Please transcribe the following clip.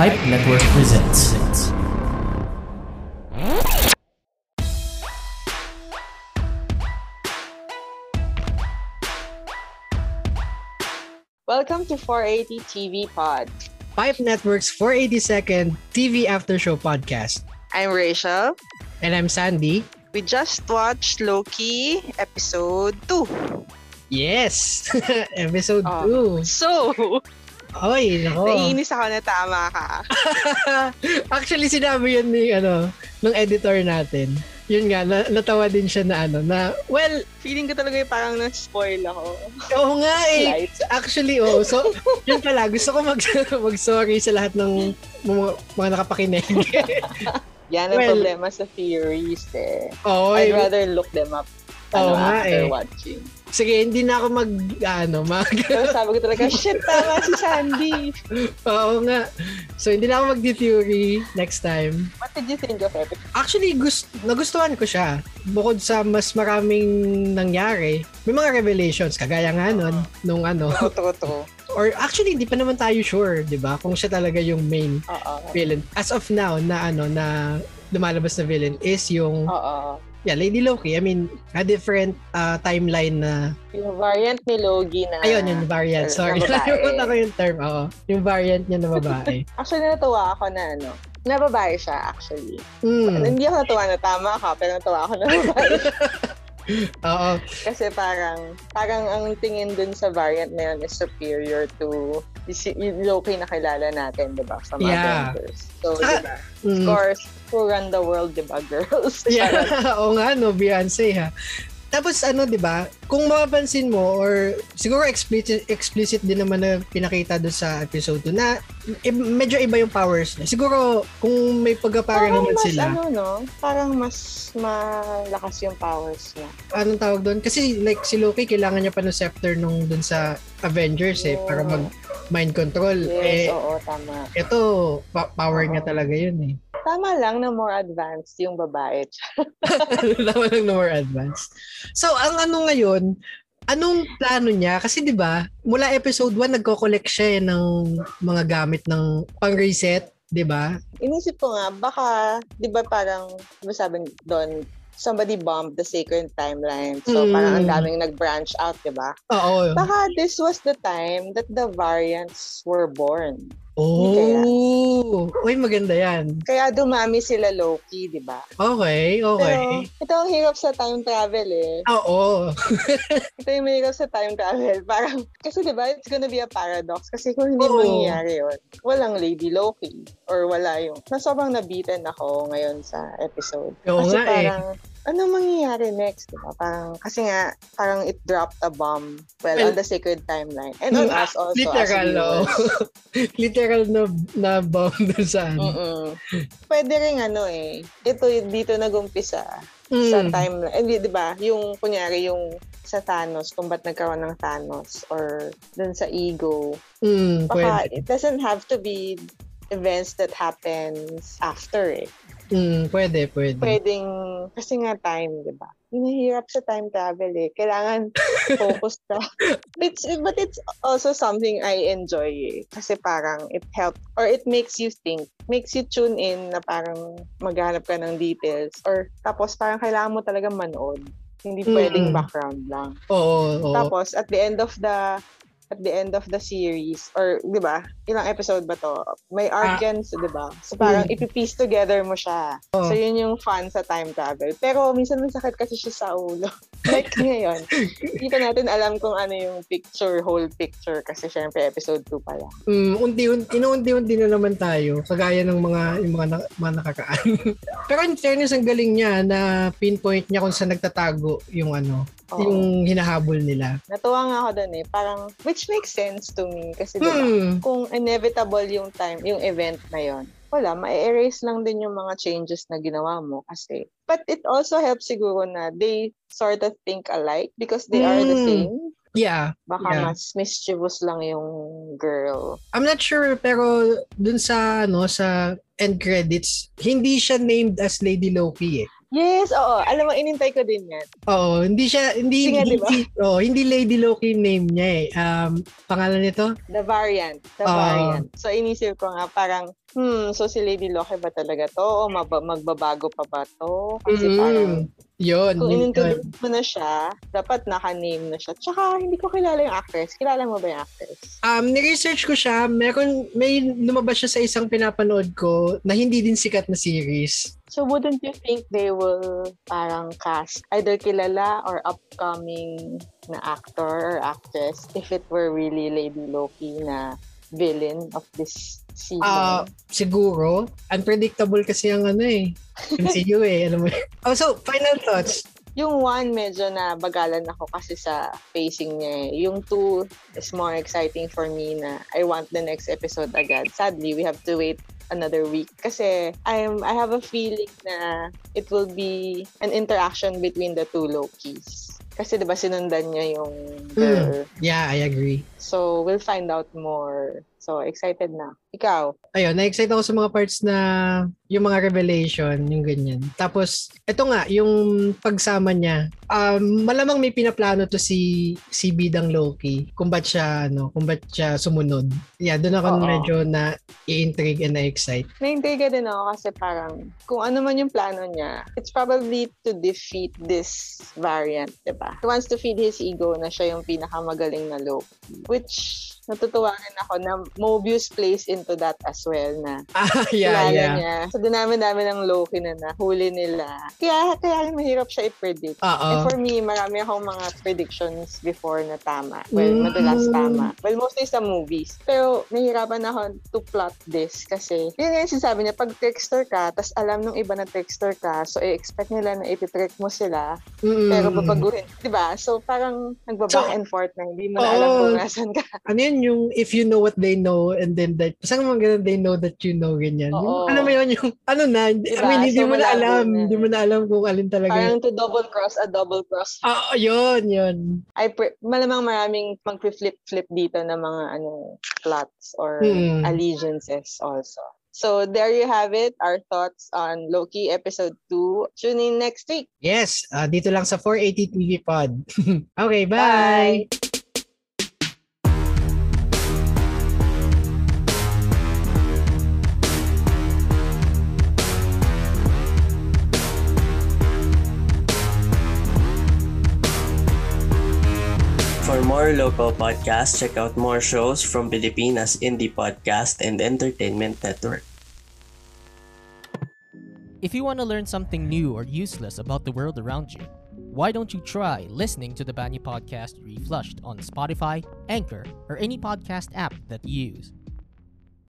Pipe Network presents. Welcome to 480 TV Pod. Pipe Network's 482nd TV After Show podcast. I'm Rachel. And I'm Sandy. We just watched Loki episode 2. Yes! episode Oh. 2. So, Oy, nako. naiinis ako na tama ka. Actually, sinabi yun ni, ano, ng editor natin. Yun nga, na, natawa din siya na ano, na, well, Feeling ko talaga yung parang na-spoil ako. oo nga eh. Light. Actually, oo. So, yun pala, gusto ko mag, mag-sorry sa lahat ng mga, mga nakapakinig. Yan ang Well, problema sa theories eh. Oo, I'd eh. rather look them up Oo ano, nga after eh. watching. Sige, hindi na ako mag, ano, mag, Pero sabi ko talaga, shit, tama si Sandy. oo nga. So, hindi na ako mag-theory next time. What did you think of it? Actually, gust nagustuhan ko siya. Bukod sa mas maraming nangyari, may mga revelations, kagaya nga nun, nung ano, Totoo, totoo. or actually, hindi pa naman tayo sure, di ba? Kung siya talaga yung main Oo. villain. As of now, na ano, na lumalabas na villain is yung, Oo. Yeah, Lady Loki. I mean, a different uh, timeline na, Yung variant ni Logi na... ayun, yung variant. Sorry, nakalimutan ko yung term. Oo, yung variant niya na babae. Actually, natuwa ako na ano, na babae siya actually. Hmm, Hindi ako natuwa na tama ka, pero natuwa ako na babae. oo. Kasi parang, parang ang tingin dun sa variant na yun is superior to yung Loki na kilala natin, di ba? Sa mga Yeah. Avengers. So, Ah, di ba? Of Mm. course, who run the world, di ba, girls? Yeah, oo nga no, Beyonce ha. Tapos ano, 'di ba? Kung mapapansin mo or siguro explicit explicit din naman na pinakita doon sa episode 2 na i- medyo iba yung powers niya. Siguro kung may pagkapara Parang naman mas, sila. ano, no? Parang mas malakas yung powers niya. Anong tawag doon? Kasi like si Loki kailangan niya pa ng scepter nung doon sa Avengers eh para Yeah. mag mind control. eh Yes, oo, tama. ito pa- power niya talaga 'yun eh. Tama lang na more advanced yung babae. Tama lang na more advanced. So, ang ano ngayon, anong plano niya? Kasi 'di ba, mula episode 1 nagko-collect siya eh ng mga gamit ng pang-reset, 'di ba? Inisip ko nga, baka, di ba parang, di ba sabi doon, somebody bombed the sacred timeline. So, Mm. parang ang daming nag-branch out, di ba? Oo. Baka this was the time that the variants were born. Oh. Uy, maganda 'yan. Kaya dumami sila Loki, di ba? Okay, okay. Pero, ito ang hirap sa time travel eh. Oo. Ito yung mahirap sa time travel. Parang, kasi di ba, it's gonna be a paradox. Kasi kung hindi Oo. mangyayari yun, walang Lady Loki. Or wala yung, na sobrang nabitin ako ngayon sa episode. Oo kasi nga eh. Ano mangyayari next, di ba? Parang, kasi nga, parang it dropped a bomb, well, Well, on the sacred timeline. And on Ah, us also, Literal, viewers. Literal na na bomb doon sa ano. Mm-mm. Pwede rin ano eh, ito dito nagumpisa sa Mm. timeline. Eh, di- di ba? Yung, kunyari, yung sa Thanos, kung ba't nagkaroon ng Thanos or dun sa ego. Mm, Baka pwede. it doesn't have to be events that happens after eh. Mm, pwede, pwede. Pwedeng, kasi nga time, di ba? Hinahirap sa time travel eh. Kailangan focus ka. It's, but it's also something I enjoy eh. Kasi parang it helps or it makes you think. Makes you tune in na parang maghanap ka ng details. Or tapos parang kailangan mo talaga manood. Hindi pwedeng Mm. background lang. Oo, oo. Tapos at the end of the at the end of the series or 'di ba? Ilang episode ba to? May arc Ah. yan, so, 'di ba? So parang Mm. ipipiece together mo siya. Oo. So yun yung fun sa time travel. Pero minsan masakit kasi siya sa ulo. like ngayon, hindi pa natin alam kung ano yung picture, whole picture kasi syempre episode 2 pa lang. Mm, unti-unti, inuunti-unti na naman tayo, kagaya ng mga yung mga, na, mga nakakaan. Pero in fairness, ang galing niya na pinpoint niya kung saan nagtatago yung ano, Oo. yung hinahabol nila. Natuwa nga ako doon eh. Parang, which makes sense to me. Kasi diba, Hmm. kung inevitable yung time, yung event na yon wala, ma-erase lang din yung mga changes na ginawa mo kasi. But it also helps siguro na they sort of think alike because they are the Mm. same. Yeah. Baka Yeah. mas mischievous lang yung girl. I'm not sure pero dun sa ano sa end credits, hindi siya named as Lady Loki eh. Yes, oo. Alam mo, inintay ko din yan. Oo, hindi siya, hindi, nga, hindi, diba? oh, hindi Lady Loki name niya eh. Um, pangalan nito? The variant. The Oo. variant. So, inisip ko nga parang, hmm, so si Lady Loki ba talaga to? O magbabago pa ba to? Kasi Mm, parang, Yun. kung in-introduce mo na siya, dapat naka-name na siya. Tsaka, hindi ko kilala yung actress. Kilala mo ba yung actress? Um, ni-research ko siya, meron, may lumabas siya sa isang pinapanood ko na hindi din sikat na series. So, wouldn't you think they will parang cast either kilala or upcoming na actor or actress if it were really Lady Loki na villain of this season? Ah, siguro, unpredictable kasi ang ano eh. MCU eh, alam mo. Oh, so, final thoughts. yung one, medyo na bagalan ako kasi sa pacing niya eh. Yung two is more exciting for me na I want the next episode agad. Sadly, we have to wait another week kasi I'm I have a feeling na it will be an interaction between the two Lokis. Kasi 'di ba sinundan niya yung girl. Yeah, I agree. So we'll find out more. So excited na. Ikaw? Ayun, na-excite ako sa mga parts na yung mga revelation, yung ganyan. Tapos, ito nga, yung pagsama niya, um, malamang may pinaplano to si si Bidang Loki kung ba't siya, ano, kung ba't siya sumunod. Yeah, doon ako Oo. medyo na i-intrigue and na-excite. Naintriga din ako kasi parang kung ano man yung plano niya, it's probably to defeat this variant, di ba? He wants to feed his ego na siya yung pinakamagaling na Loki. Which, natutuwa rin ako na Mobius plays into that as well na Ah, yeah, kilala yeah. niya. So, dinami-dami ng Loki na nahuli nila. Kaya, kaya rin mahirap siya i-predict. And Oo. for me, marami akong mga predictions before na tama. Well, Mm. madalas tama. Well, mostly sa movies. Pero, nahihirapan ako to plot this kasi, yun nga yung sinasabi niya, pag trickster ka, tas alam nung iba na trickster ka, so i-expect nila na ititrick mo sila, Mm-mm. pero babaguhin. 'di ba So, parang nagbaback So, and forth na, hindi mo na alam kung nasan ka. ano yun yung if you know what they know and then that saan mga ganun they know that you know ganyan. Yung, Oo. ano mo yun yung ano na, I Diba? mean, hindi So, mo na alam, na. hindi mo na alam kung alin talaga. Parang to double cross a double cross. Ah, yun, yun. I pre- malamang maraming mag-flip-flip dito na mga ano plots or Mm. allegiances also. So there you have it, our thoughts on Loki episode 2. Tune in next week. Yes, ah, dito lang sa 480 TV Pod. okay, Bye! bye. For local podcasts, check out more shows from Pilipinas Indie Podcast and Entertainment Network. If you want to learn something new or useless about the world around you, why don't you try listening to the Banyu podcast Reflushed on Spotify, Anchor, or any podcast app that you use?